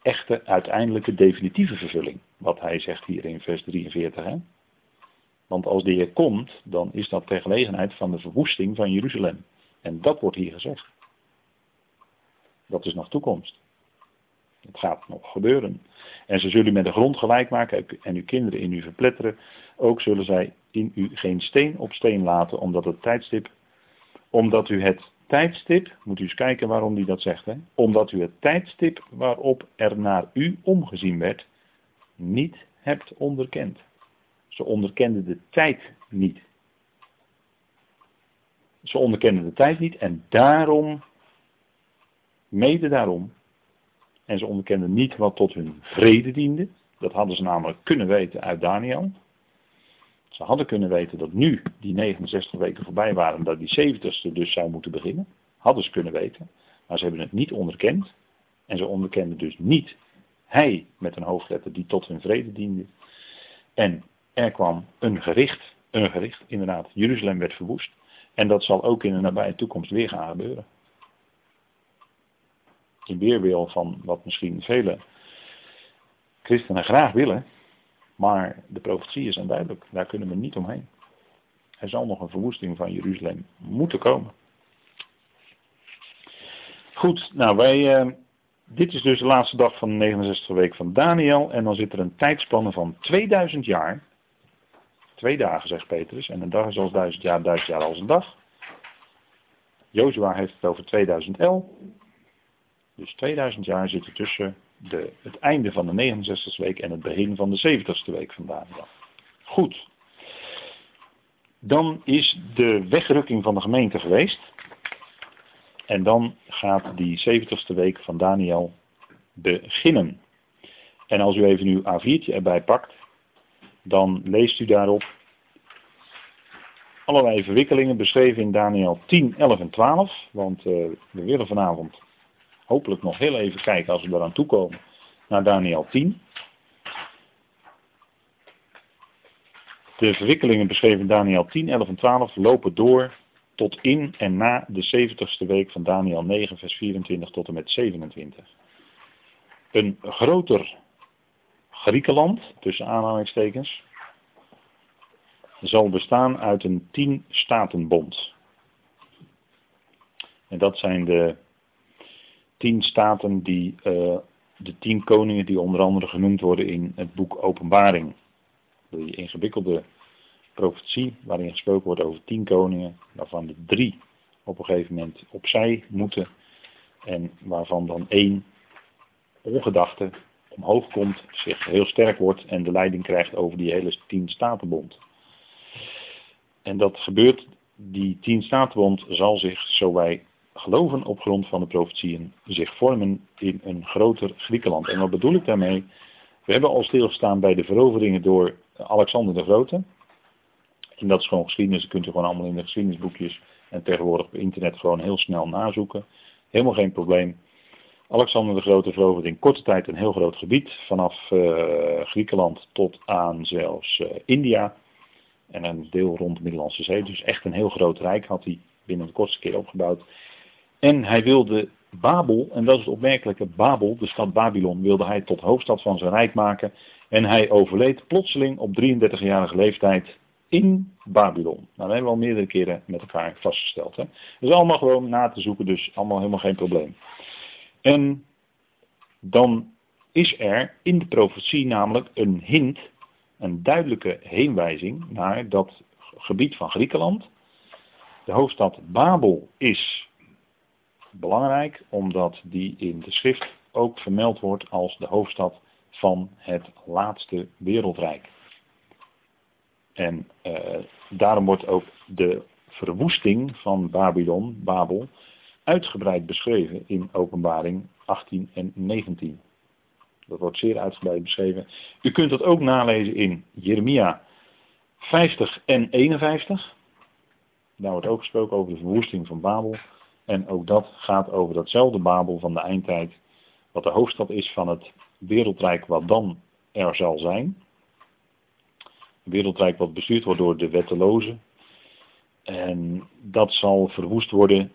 echte, uiteindelijke, definitieve vervulling. Wat hij zegt hier in vers 43. Hè? Want als de Heer komt, dan is dat ter gelegenheid van de verwoesting van Jeruzalem. En dat wordt hier gezegd. Dat is nog toekomst. Het gaat nog gebeuren. En ze zullen u met de grond gelijk maken en uw kinderen in u verpletteren. Ook zullen zij in u geen steen op steen laten, omdat het tijdstip, omdat u het tijdstip, moet u eens kijken waarom hij dat zegt, hè? omdat u het tijdstip waarop er naar u omgezien werd, niet hebt onderkend. Ze onderkenden de tijd niet. Ze onderkenden de tijd niet en daarom, mede daarom, en ze onderkenden niet wat tot hun vrede diende. Dat hadden ze namelijk kunnen weten uit Daniel. Ze hadden kunnen weten dat nu die 69 weken voorbij waren, dat die 70ste dus zou moeten beginnen. Hadden ze kunnen weten. Maar ze hebben het niet onderkend. En ze onderkenden dus niet hij met een hoofdletter die tot hun vrede diende. En er kwam een gericht, een gericht inderdaad. Jeruzalem werd verwoest. En dat zal ook in de nabije toekomst weer gaan gebeuren in weerwil van wat misschien vele christenen graag willen. Maar de profetieën zijn duidelijk, daar kunnen we niet omheen. Er zal nog een verwoesting van Jeruzalem moeten komen. Goed, nou wij, uh, dit is dus de laatste dag van de 69e week van Daniel. En dan zit er een tijdspanne van 2000 jaar. Twee dagen, zegt Petrus. En een dag is als duizend jaar, duizend jaar als een dag. Jozua heeft het over 2011. Dus 2000 jaar zitten tussen de, het einde van de 69e week en het begin van de 70ste week Daniel. Goed. Dan is de wegrukking van de gemeente geweest. En dan gaat die 70ste week van Daniel beginnen. En als u even uw A4'tje erbij pakt, dan leest u daarop allerlei verwikkelingen beschreven in Daniel 10, 11 en 12. Want uh, we willen vanavond hopelijk nog heel even kijken als we eraan toekomen naar Daniel 10. De verwikkelingen beschreven in Daniel 10, 11 en 12 lopen door tot in en na de 70ste week van Daniel 9, vers 24 tot en met 27. Een groter Griekenland, tussen aanhalingstekens, zal bestaan uit een tien statenbond. En dat zijn de tien staten die, uh, de tien koningen die onder andere genoemd worden in het boek Openbaring. Die ingewikkelde profetie waarin gesproken wordt over tien koningen, waarvan de drie op een gegeven moment opzij moeten en waarvan dan één ongedachte omhoog komt, zich heel sterk wordt en de leiding krijgt over die hele tien statenbond. En dat gebeurt, die tien statenbond zal zich, zo wij geloven op grond van de profetieën zich vormen in een groter Griekenland. En wat bedoel ik daarmee? We hebben al stilgestaan bij de veroveringen door Alexander de Grote. En dat is gewoon geschiedenis, dat kunt u gewoon allemaal in de geschiedenisboekjes en tegenwoordig op internet gewoon heel snel nazoeken. Helemaal geen probleem. Alexander de Grote veroverde in korte tijd een heel groot gebied, vanaf uh, Griekenland tot aan zelfs uh, India en een deel rond de Middellandse Zee. Dus echt een heel groot rijk had hij binnen de kortste keer opgebouwd. En hij wilde Babel, en dat is het opmerkelijke, Babel, de stad Babylon, wilde hij tot hoofdstad van zijn rijk maken. En hij overleed plotseling op 33-jarige leeftijd in Babylon. Nou, dat hebben we al meerdere keren met elkaar vastgesteld. Hè? Dus allemaal gewoon na te zoeken, dus allemaal helemaal geen probleem. En dan is er in de profetie namelijk een hint, een duidelijke heenwijzing naar dat gebied van Griekenland. De hoofdstad Babel is belangrijk omdat die in de schrift ook vermeld wordt als de hoofdstad van het laatste wereldrijk. En uh, daarom wordt ook de verwoesting van Babylon, Babel, uitgebreid beschreven in Openbaring 18 en 19. Dat wordt zeer uitgebreid beschreven. U kunt dat ook nalezen in Jeremia 50 en 51. Daar wordt ook gesproken over de verwoesting van Babel. En ook dat gaat over datzelfde Babel van de eindtijd, wat de hoofdstad is van het wereldrijk wat dan er zal zijn. Een wereldrijk wat bestuurd wordt door de wettelozen. En dat zal verwoest worden,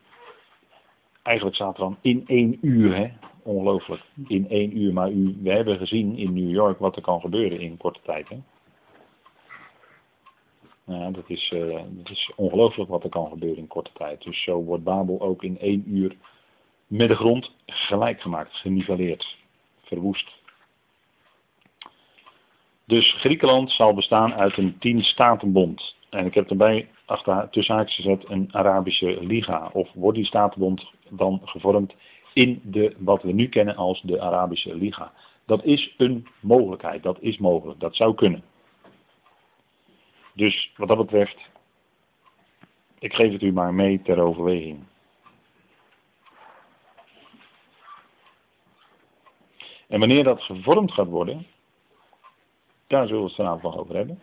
eigenlijk er dan in één uur, hè? ongelooflijk, in één uur. Maar u, we hebben gezien in New York wat er kan gebeuren in korte tijd. Hè? Ja, dat is, uh, is ongelooflijk wat er kan gebeuren in korte tijd. Dus zo wordt Babel ook in één uur met de grond gelijk gemaakt, geniveleerd, verwoest. Dus Griekenland zal bestaan uit een tien statenbond. En ik heb erbij achter tussen haakjes gezet een Arabische Liga. Of wordt die statenbond dan gevormd in de, wat we nu kennen als de Arabische Liga. Dat is een mogelijkheid, dat is mogelijk, dat zou kunnen. Dus wat dat betreft, ik geef het u maar mee ter overweging. En wanneer dat gevormd gaat worden, daar zullen we het vanavond nog over hebben.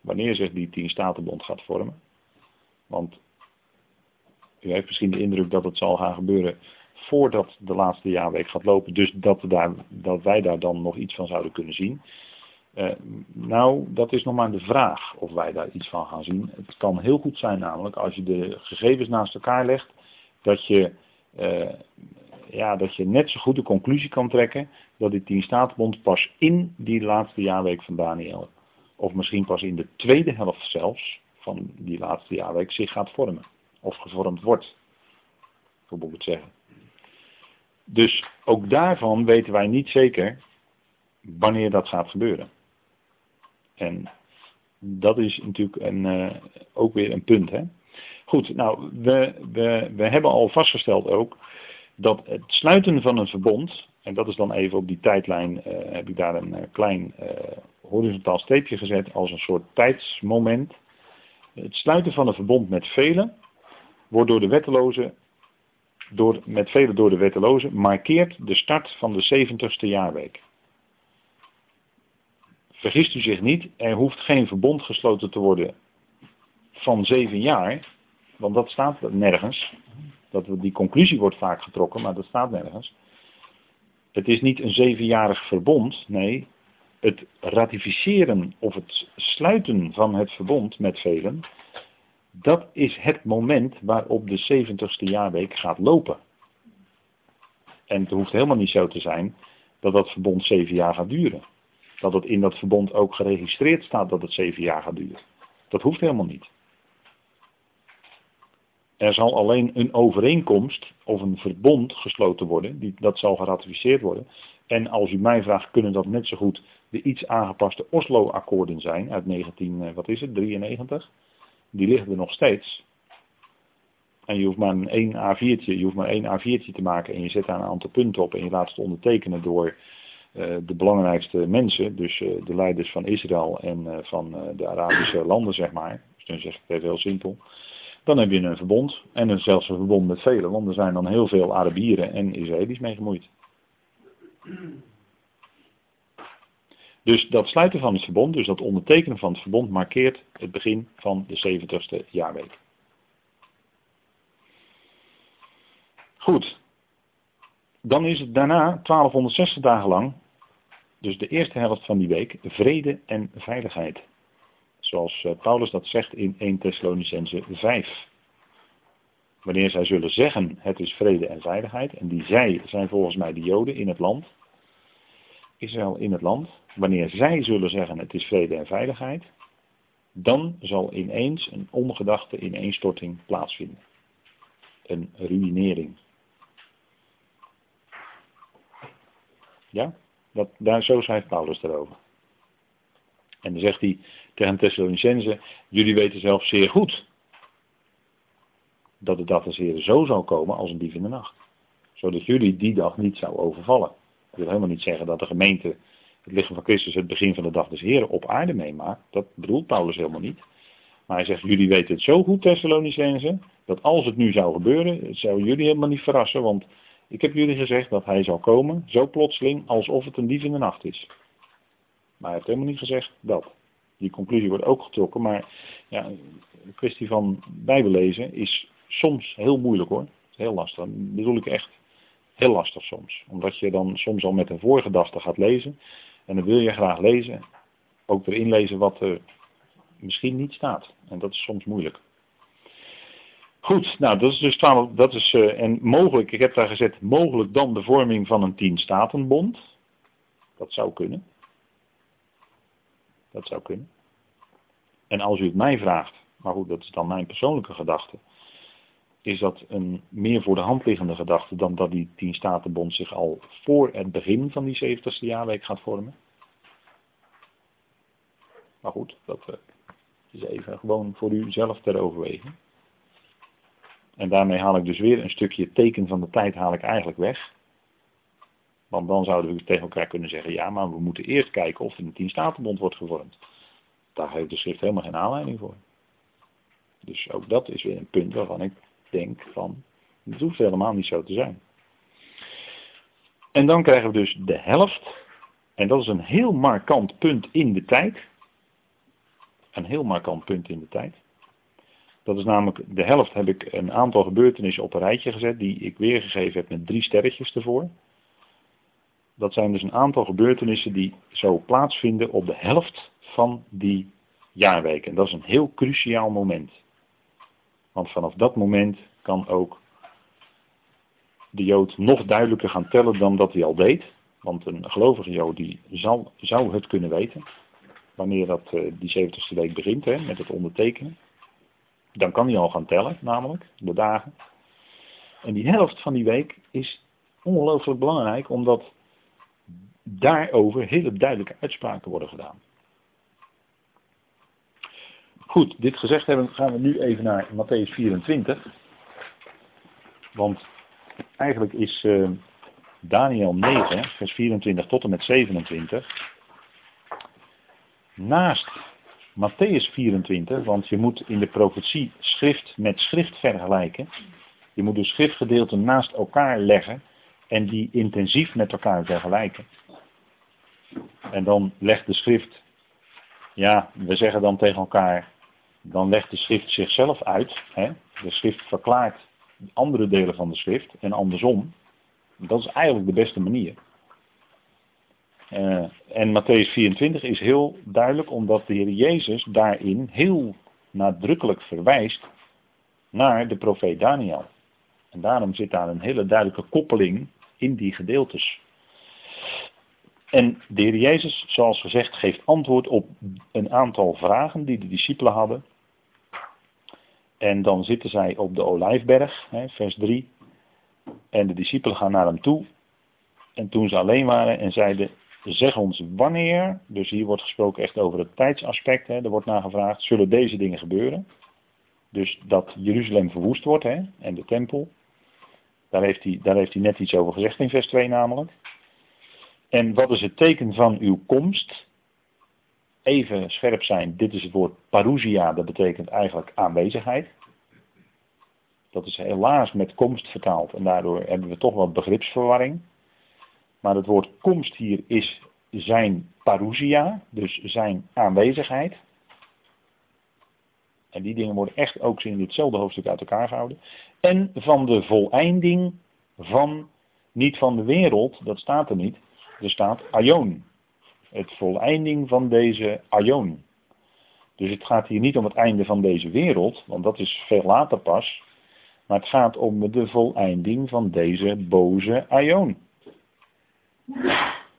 Wanneer zich die tien statenbond gaat vormen. Want u heeft misschien de indruk dat het zal gaan gebeuren voordat de laatste jaarweek gaat lopen. Dus dat, dat wij daar dan nog iets van zouden kunnen zien. Uh, nou, dat is nog maar de vraag of wij daar iets van gaan zien. Het kan heel goed zijn namelijk als je de gegevens naast elkaar legt, dat je, uh, ja, dat je net zo goed de conclusie kan trekken dat die tien statenbond pas in die laatste jaarweek van Daniel, of misschien pas in de tweede helft zelfs van die laatste jaarweek, zich gaat vormen. Of gevormd wordt, het zeggen. Dus ook daarvan weten wij niet zeker wanneer dat gaat gebeuren. En dat is natuurlijk een, uh, ook weer een punt. Hè? Goed, nou, we, we, we hebben al vastgesteld ook dat het sluiten van een verbond, en dat is dan even op die tijdlijn, uh, heb ik daar een uh, klein horizontaal streepje gezet als een soort tijdsmoment. Het sluiten van een verbond met velen wordt door de wettelozen, door, met velen door de wettelozen, markeert de start van de 70ste jaarweek. Vergist u zich niet, er hoeft geen verbond gesloten te worden van zeven jaar, want dat staat nergens. Dat, die conclusie wordt vaak getrokken, maar dat staat nergens. Het is niet een zevenjarig verbond, nee, het ratificeren of het sluiten van het verbond met velen, dat is het moment waarop de 70ste jaarweek gaat lopen. En het hoeft helemaal niet zo te zijn dat dat verbond zeven jaar gaat duren dat het in dat verbond ook geregistreerd staat dat het zeven jaar gaat duren. Dat hoeft helemaal niet. Er zal alleen een overeenkomst of een verbond gesloten worden, die, dat zal geratificeerd worden. En als u mij vraagt, kunnen dat net zo goed de iets aangepaste Oslo-akkoorden zijn uit 19, eh, wat is het, 93? Die liggen er nog steeds. En je hoeft maar een één A4'tje, je hoeft maar één A4'tje te maken en je zet daar een aantal punten op en je laat het ondertekenen door eh, de belangrijkste mensen, dus eh, de leiders van Israël en van de Arabische landen, zeg maar. Dus dan zeg ik het even heel simpel. Dan heb je een verbond. En een, zelfs een verbond met velen, want er zijn dan heel veel Arabieren en Israëli's mee gemoeid. Dus dat sluiten van het verbond, dus dat ondertekenen van het verbond, markeert het begin van de 70ste jaarweek. Goed. Dan is het daarna 1260 dagen lang dus de eerste helft van die week, vrede en veiligheid. Zoals eh, Paulus dat zegt in 1 Thessalonicense 5. Wanneer zij zullen zeggen het is vrede en veiligheid, en die zij zijn volgens mij de Joden in het land, Israël in het land, wanneer zij zullen zeggen het is vrede en veiligheid, dan zal ineens een ongedachte ineenstorting plaatsvinden. Een ruïnering. Ja? Dat, daar, zo schrijft Paulus erover. En dan zegt hij tegen Thessalonicense, jullie weten zelf zeer goed dat de dag des Heren zo zou komen als een dief in de nacht. Zodat jullie die dag niet zou overvallen. Dat wil helemaal niet zeggen dat de gemeente het lichaam van Christus het begin van de dag des Heren op aarde meemaakt. Dat bedoelt Paulus helemaal niet. Maar hij zegt, jullie weten het zo goed, Thessalonicense, dat als het nu zou gebeuren, het zou jullie helemaal niet verrassen, want ik heb jullie gezegd dat hij zal komen, zo plotseling, alsof het een dief in de nacht is. Maar hij heeft helemaal niet gezegd dat. Die conclusie wordt ook getrokken, maar ja, de kwestie van bijbellezen is soms heel moeilijk hoor. Heel lastig. Dat bedoel ik echt heel lastig soms. Omdat je dan soms al met een voorgedachte gaat lezen. En dan wil je graag lezen, ook erin lezen wat er misschien niet staat. En dat is soms moeilijk. Goed, nou dat is dus 12, dat is, uh, en mogelijk, ik heb daar gezet, mogelijk dan de vorming van een tien statenbond. Dat zou kunnen. Dat zou kunnen. En als u het mij vraagt, maar goed, dat is dan mijn persoonlijke gedachte, is dat een meer voor de hand liggende gedachte dan dat die tien statenbond zich al voor het begin van die 70ste jaarweek gaat vormen. Maar goed, dat uh, is even gewoon voor u zelf ter overweging. En daarmee haal ik dus weer een stukje teken van de tijd haal ik eigenlijk weg. Want dan zouden we tegen elkaar kunnen zeggen, ja, maar we moeten eerst kijken of er een tien statenbond wordt gevormd. Daar heeft de schrift helemaal geen aanleiding voor. Dus ook dat is weer een punt waarvan ik denk van, het hoeft helemaal niet zo te zijn. En dan krijgen we dus de helft. En dat is een heel markant punt in de tijd. Een heel markant punt in de tijd. Dat is namelijk, de helft heb ik een aantal gebeurtenissen op een rijtje gezet, die ik weergegeven heb met drie sterretjes ervoor. Dat zijn dus een aantal gebeurtenissen die zo plaatsvinden op de helft van die jaarweek. En dat is een heel cruciaal moment. Want vanaf dat moment kan ook de Jood nog duidelijker gaan tellen dan dat hij al deed. Want een gelovige Jood die zal, zou het kunnen weten. Wanneer dat, uh, die 70ste week begint hè, met het ondertekenen. Dan kan hij al gaan tellen, namelijk de dagen. En die helft van die week is ongelooflijk belangrijk, omdat daarover hele duidelijke uitspraken worden gedaan. Goed, dit gezegd hebben, gaan we nu even naar Matthäus 24. Want eigenlijk is uh, Daniel 9, vers 24 tot en met 27, naast Matthäus 24, want je moet in de profetie schrift met schrift vergelijken. Je moet de schriftgedeelten naast elkaar leggen en die intensief met elkaar vergelijken. En dan legt de schrift, ja, we zeggen dan tegen elkaar, dan legt de schrift zichzelf uit. Hè? De schrift verklaart andere delen van de schrift en andersom. Dat is eigenlijk de beste manier. Uh, en Matthäus 24 is heel duidelijk omdat de Heer Jezus daarin heel nadrukkelijk verwijst naar de profeet Daniel. En daarom zit daar een hele duidelijke koppeling in die gedeeltes. En de Heer Jezus, zoals gezegd, geeft antwoord op een aantal vragen die de discipelen hadden. En dan zitten zij op de olijfberg, vers 3. En de discipelen gaan naar hem toe. En toen ze alleen waren en zeiden, zeg ons wanneer, dus hier wordt gesproken echt over het tijdsaspect, hè, er wordt nagevraagd, zullen deze dingen gebeuren? Dus dat Jeruzalem verwoest wordt hè, en de tempel. Daar heeft, hij, daar heeft hij net iets over gezegd in vers 2 namelijk. En wat is het teken van uw komst? Even scherp zijn, dit is het woord parousia, dat betekent eigenlijk aanwezigheid. Dat is helaas met komst vertaald en daardoor hebben we toch wat begripsverwarring. Maar het woord komst hier is zijn parousia, dus zijn aanwezigheid. En die dingen worden echt ook in ditzelfde hoofdstuk uit elkaar gehouden. En van de voleinding van, niet van de wereld, dat staat er niet, er staat aion. Het voleinding van deze aion. Dus het gaat hier niet om het einde van deze wereld, want dat is veel later pas. Maar het gaat om de voleinding van deze boze aion.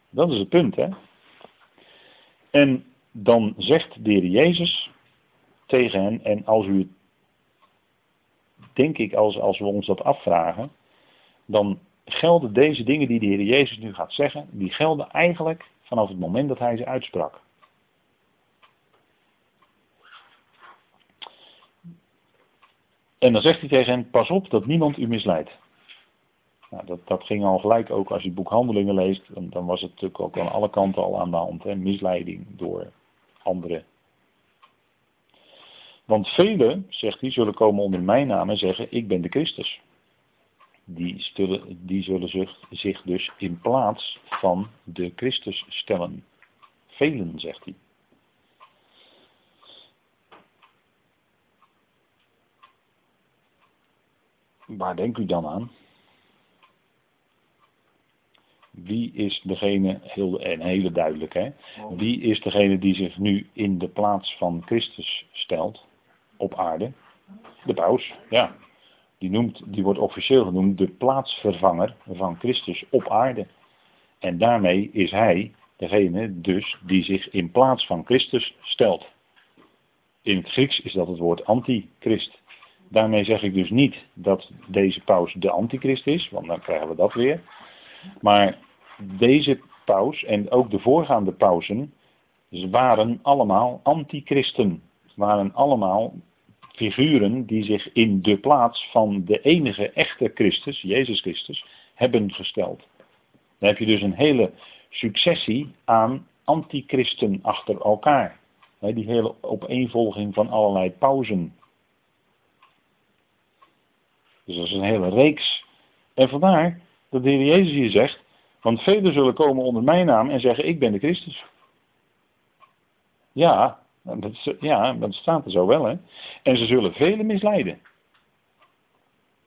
Dat is het punt, hè. En dan zegt de Heer Jezus tegen hen, en als u, denk ik, als, als we ons dat afvragen, dan gelden deze dingen die de Heer Jezus nu gaat zeggen, die gelden eigenlijk vanaf het moment dat hij ze uitsprak. En dan zegt hij tegen hen, pas op dat niemand u misleidt. Nou, dat, dat ging al gelijk ook als je het boek Handelingen leest, dan, was het natuurlijk ook aan alle kanten al aan de hand. Misleiding door anderen. Want velen, zegt hij, zullen komen onder mijn naam en zeggen, ik ben de Christus. Die zullen, die zullen zich, zich dus in plaats van de Christus stellen. Velen, zegt hij. Waar denkt u dan aan? Wie is degene, heel, en hele duidelijk hè, wie is degene die zich nu in de plaats van Christus stelt op aarde? De paus, ja. Die, noemt, die wordt officieel genoemd de plaatsvervanger van Christus op aarde. En daarmee is hij degene dus die zich in plaats van Christus stelt. In het Grieks is dat het woord antichrist. Daarmee zeg ik dus niet dat deze paus de antichrist is, want dan krijgen we dat weer. Maar deze paus en ook de voorgaande pausen waren allemaal antichristen. Waren allemaal figuren die zich in de plaats van de enige echte Christus, Jezus Christus, hebben gesteld. Dan heb je dus een hele successie aan antichristen achter elkaar. Die hele opeenvolging van allerlei pauzen. Dus dat is een hele reeks. En vandaar dat de Heer Jezus hier zegt, want velen zullen komen onder mijn naam en zeggen, ik ben de Christus. Ja, dat, ja, dat staat er zo wel, hè. En ze zullen velen misleiden.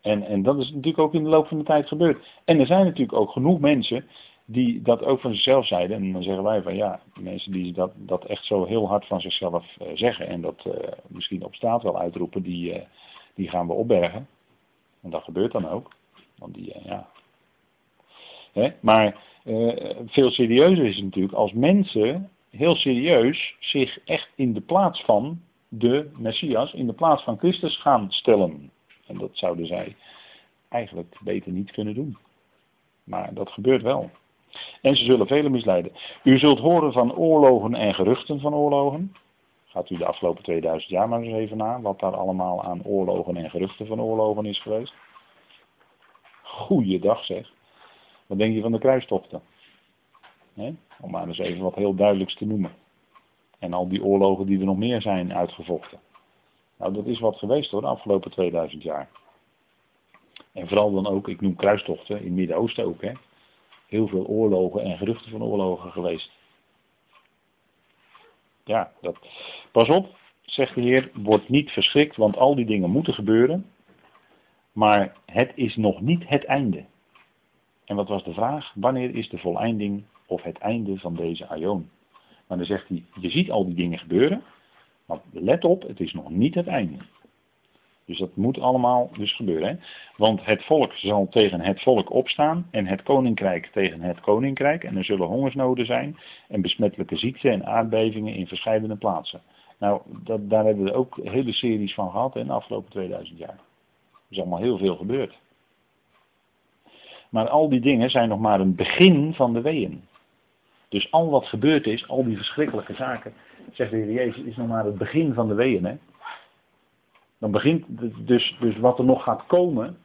En, en dat is natuurlijk ook in de loop van de tijd gebeurd. En er zijn natuurlijk ook genoeg mensen die dat ook van zichzelf zeiden. En dan zeggen wij van ja, mensen die dat, dat echt zo heel hard van zichzelf uh, zeggen en dat uh, misschien op staat wel uitroepen, die, uh, die gaan we opbergen. En dat gebeurt dan ook. Want die, ja. Hè? Maar veel serieuzer is het natuurlijk als mensen heel serieus zich echt in de plaats van de Messias, in de plaats van Christus gaan stellen. En dat zouden zij eigenlijk beter niet kunnen doen. Maar dat gebeurt wel. En ze zullen velen misleiden. U zult horen van oorlogen en geruchten van oorlogen. Gaat u de afgelopen 2000 jaar maar eens even na, wat daar allemaal aan oorlogen en geruchten van oorlogen is geweest. Goeiedag zeg. Wat denk je van de kruistochten? Om maar eens even wat heel duidelijks te noemen. En al die oorlogen die er nog meer zijn uitgevochten. Nou, dat is wat geweest hoor, de afgelopen 2000 jaar. En vooral dan ook, ik noem kruistochten in het Midden-Oosten ook, hè. Heel veel oorlogen en geruchten van oorlogen geweest. Ja, dat. Pas op, zegt de Heer, word niet verschrikt, want al die dingen moeten gebeuren. Maar het is nog niet het einde. En wat was de vraag? Wanneer is de volleinding of het einde van deze aion? Maar dan zegt hij, je ziet al die dingen gebeuren, maar let op, het is nog niet het einde. Dus dat moet allemaal dus gebeuren. Hè? Want het volk zal tegen het volk opstaan en het koninkrijk tegen het koninkrijk. En er zullen hongersnoden zijn en besmettelijke ziekten en aardbevingen in verschillende plaatsen. Nou, dat, daar hebben we ook hele series van gehad in de afgelopen 2000 jaar. Er is allemaal heel veel gebeurd. Maar al die dingen zijn nog maar een begin van de weeën. Dus al wat gebeurd is, al die verschrikkelijke zaken, zegt de Heer Jezus, is nog maar het begin van de weeën. Hè? Dan begint dus, dus wat er nog gaat komen,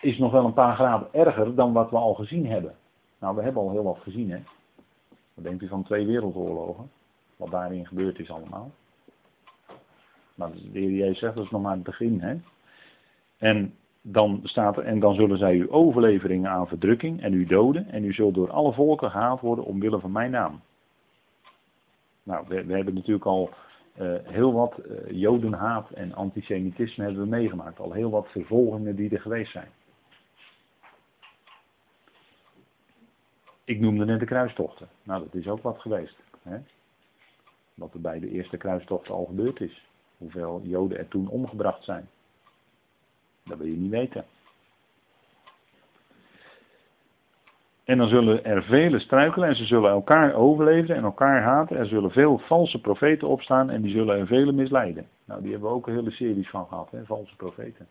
is nog wel een paar graden erger dan wat we al gezien hebben. Nou, we hebben al heel wat gezien, hè. Wat denkt u van twee wereldoorlogen? Wat daarin gebeurd is allemaal. Maar de Heer Jezus zegt, dat is nog maar het begin, hè. En dan staat er, en dan zullen zij u overleveringen aan verdrukking en u doden, en u zult door alle volken gehaald worden omwille van mijn naam. Nou, we, we hebben natuurlijk al uh, heel wat uh, jodenhaat en antisemitisme hebben we meegemaakt. Al heel wat vervolgingen die er geweest zijn. Ik noemde net de kruistochten. Nou, dat is ook wat geweest. Hè? Wat er bij de eerste kruistochten al gebeurd is. Hoeveel joden er toen omgebracht zijn. Dat wil je niet weten. En dan zullen er velen struikelen en ze zullen elkaar overleven en elkaar haten. Er zullen veel valse profeten opstaan en die zullen er velen misleiden. Nou, die hebben we ook een hele series van gehad, hè, valse profeten.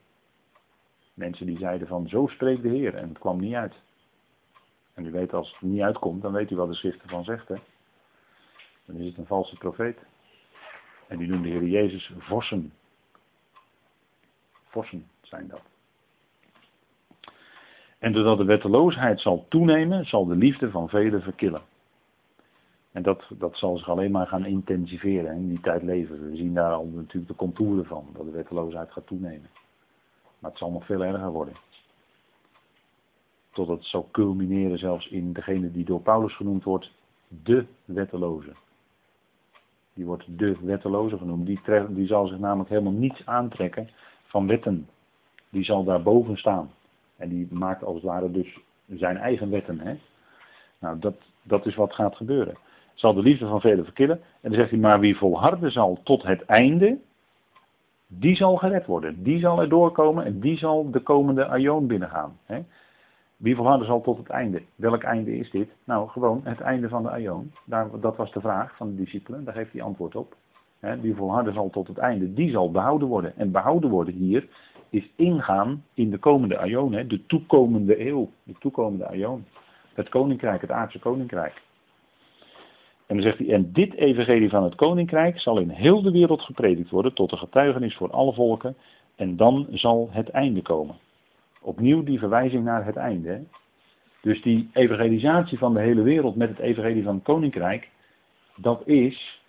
Mensen die zeiden van zo spreekt de Heer en het kwam niet uit. En u weet als het niet uitkomt, dan weet u wat de schrift ervan zegt. Hè? Dan is het een valse profeet. En die noemde de Heer Jezus vossen. Vorsten zijn dat. En doordat de wetteloosheid zal toenemen, zal de liefde van velen verkillen. En dat, dat zal zich alleen maar gaan intensiveren in die tijd leven. We zien daar al natuurlijk de contouren van, dat de wetteloosheid gaat toenemen. Maar het zal nog veel erger worden. Totdat het zal culmineren zelfs in degene die door Paulus genoemd wordt, de wetteloze. Die wordt de wetteloze genoemd. Die, die zal zich namelijk helemaal niets aantrekken van wetten. Die zal daarboven staan. En die maakt als het ware dus zijn eigen wetten. Hè? Nou, dat, dat is wat gaat gebeuren. Zal de liefde van velen verkillen. En dan zegt hij, maar wie volharden zal tot het einde, die zal gered worden. Die zal er doorkomen en die zal de komende aion binnengaan. Hè? Wie volharden zal tot het einde. Welk einde is dit? Nou, gewoon het einde van de aion. dat was de vraag van de discipelen, daar geeft hij antwoord op. Hè? Wie volharden zal tot het einde, die zal behouden worden. En behouden worden hier is ingaan in de komende aion, de toekomende eeuw, de toekomende aion. Het koninkrijk, het aardse koninkrijk. En dan zegt hij, en dit evangelie van het koninkrijk zal in heel de wereld gepredikt worden tot een getuigenis voor alle volken. En dan zal het einde komen. Opnieuw die verwijzing naar het einde. Dus die evangelisatie van de hele wereld met het evangelie van het koninkrijk, dat is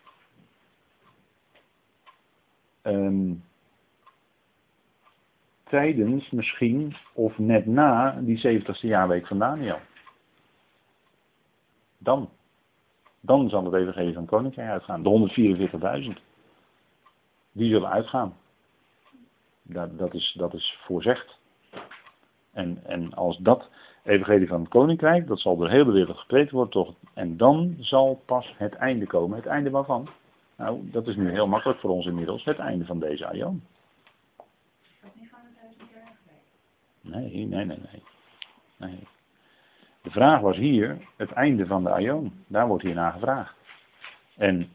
um, tijdens misschien of net na die 70ste jaarweek van Daniel. Dan. Dan zal het evangelie van koninkrijk uitgaan. De 144.000. Die zullen uitgaan. Dat, dat, is, dat is voorzegd. En, en als dat evangelie van het koninkrijk, dat zal door de hele wereld gepreekt worden, toch? En dan zal pas het einde komen. Het einde waarvan? Nou, dat is nu heel makkelijk voor ons inmiddels. Het einde van deze aion. Nee, nee, nee, nee. nee. De vraag was hier het einde van de aion. Daar wordt hier gevraagd. En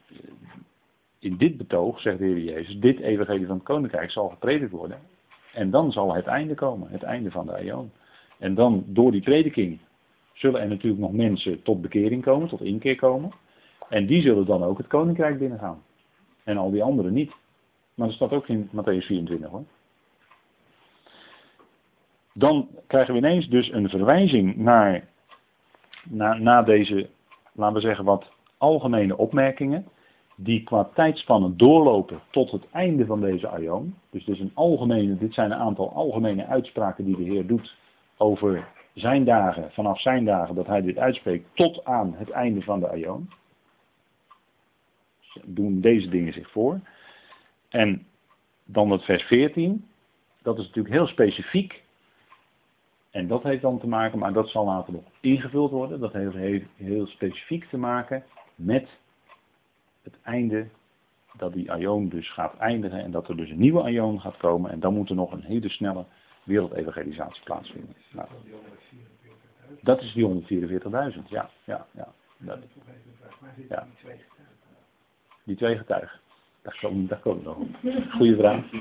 in dit betoog, zegt de Heer Jezus, dit evangelie van het koninkrijk zal gepredikt worden. En dan zal het einde komen, het einde van de aion. En dan door die prediking zullen er natuurlijk nog mensen tot bekering komen, tot inkeer komen. En die zullen dan ook het koninkrijk binnengaan. En al die anderen niet. Maar dat staat ook in Matthäus 24 hoor. Dan krijgen we ineens dus een verwijzing naar, naar, deze, laten we zeggen, wat algemene opmerkingen. Die qua tijdspannen doorlopen tot het einde van deze aion. Dus dit, is een algemene, dit zijn een aantal algemene uitspraken die de Heer doet over zijn dagen, vanaf zijn dagen dat hij dit uitspreekt, tot aan het einde van de aion. Doen deze dingen zich voor. En dan het vers 14, dat is natuurlijk heel specifiek en dat heeft dan te maken, maar dat zal later nog ingevuld worden. Dat heeft heel, heel specifiek te maken met het einde dat die aion dus gaat eindigen en dat er dus een nieuwe aion gaat komen en dan moet er nog een hele snelle wereldevangelisatie plaatsvinden. Nou, dat is die 144.000, ja, ja, ja. Dat, ja. Die twee getuigen. Daar komen, daar komen we nog op. Goeie vraag.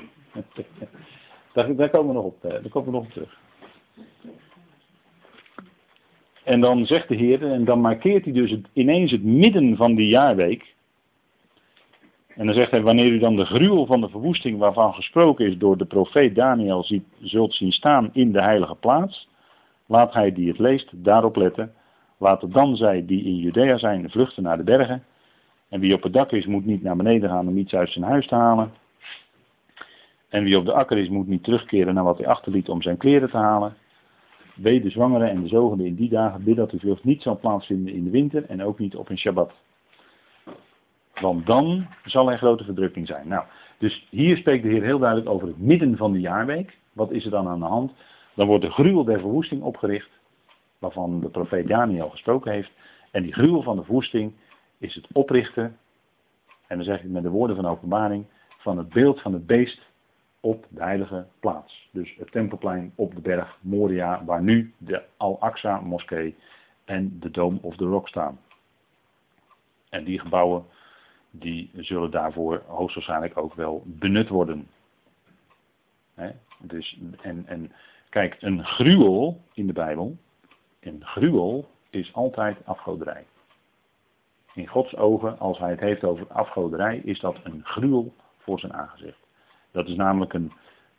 Daar, daar komen we nog op, eh, daar komen we nog op terug. En dan zegt de Heer, en dan markeert hij dus ineens het midden van die jaarweek. En dan zegt hij, wanneer u dan de gruwel van de verwoesting waarvan gesproken is door de profeet Daniel ziet, zult zien staan in de heilige plaats, laat hij die het leest daarop letten. Laten dan zij die in Judea zijn vluchten naar de bergen. En wie op het dak is moet niet naar beneden gaan om iets uit zijn huis te halen. En wie op de akker is moet niet terugkeren naar wat hij achterliet om zijn kleren te halen. Wee de zwangeren en de zogenden in die dagen, bid dat uw vlucht niet zal plaatsvinden in de winter en ook niet op een Shabbat. Want dan zal er grote verdrukking zijn. Nou, dus hier spreekt de Heer heel duidelijk over het midden van de jaarweek. Wat is er dan aan de hand? Dan wordt de gruwel der verwoesting opgericht, waarvan de profeet Daniel gesproken heeft. En die gruwel van de verwoesting is het oprichten, en dan zeg ik met de woorden van openbaring, van het beeld van het beest op de heilige plaats. Dus het tempelplein op de berg Moria, waar nu de Al-Aqsa moskee en de Dome of the Rock staan. En die gebouwen die zullen daarvoor hoogstwaarschijnlijk ook wel benut worden. dus, en, en kijk, een gruwel in de Bijbel, een gruwel is altijd afgoderij. In Gods ogen, als hij het heeft over afgoderij, is dat een gruwel voor zijn aangezicht. Dat is namelijk een,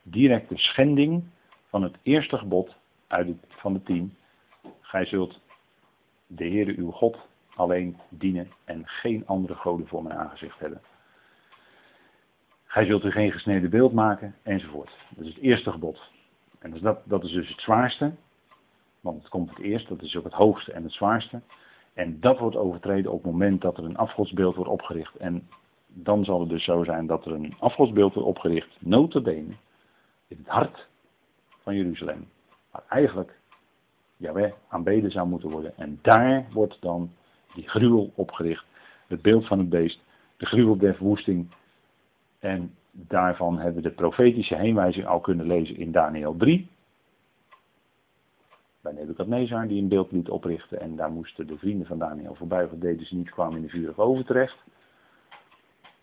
directe schending van het eerste gebod uit van de tien. Gij zult de Heere uw God alleen dienen en geen andere goden voor mijn aangezicht hebben. Gij zult u geen gesneden beeld maken, enzovoort. Dat is het eerste gebod. En dus dat, dat is dus het zwaarste, want het komt het eerst, dat is ook het hoogste en het zwaarste. En dat wordt overtreden op het moment dat er een afgodsbeeld wordt opgericht. En dan zal het dus zo zijn dat er een afgodsbeeld wordt opgericht, notabene, in het hart van Jeruzalem. Waar eigenlijk Jaweh aanbeden zou moeten worden. En daar wordt dan die gruwel opgericht. Het beeld van het beest, de gruwel der verwoesting. En daarvan hebben we de profetische heenwijzing al kunnen lezen in Daniel 3. Bij Nebuchadnezzar die een beeld liet oprichten. En daar moesten de vrienden van Daniel voorbij. Wat deden ze niet, kwamen in de vurig oven terecht.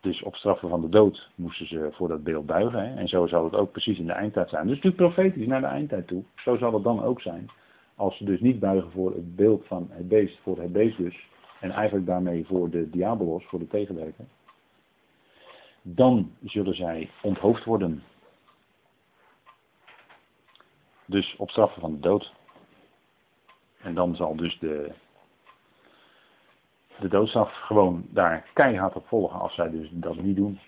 Dus op straffen van de dood moesten ze voor dat beeld buigen. En zo zal het ook precies in de eindtijd zijn. Dus natuurlijk profetisch naar de eindtijd toe. Zo zal het dan ook zijn. Als ze dus niet buigen voor het beeld van het beest, voor het beest dus. En eigenlijk daarmee voor de diabolos, voor de tegenwerker. Dan zullen zij onthoofd worden. Dus op straffen van de dood. En dan zal dus de, de doodstraf gewoon daar keihard op volgen als zij dus dat niet doen.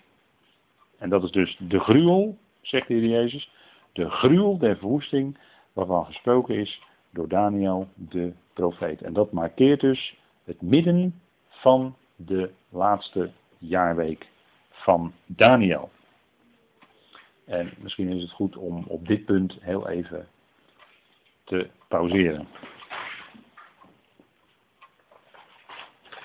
En dat is dus de gruwel, zegt de Heer Jezus, de gruwel der verwoesting waarvan gesproken is door Daniel de profeet. En dat markeert dus het midden van de laatste jaarweek van Daniel. En misschien is het goed om op dit punt heel even te pauzeren.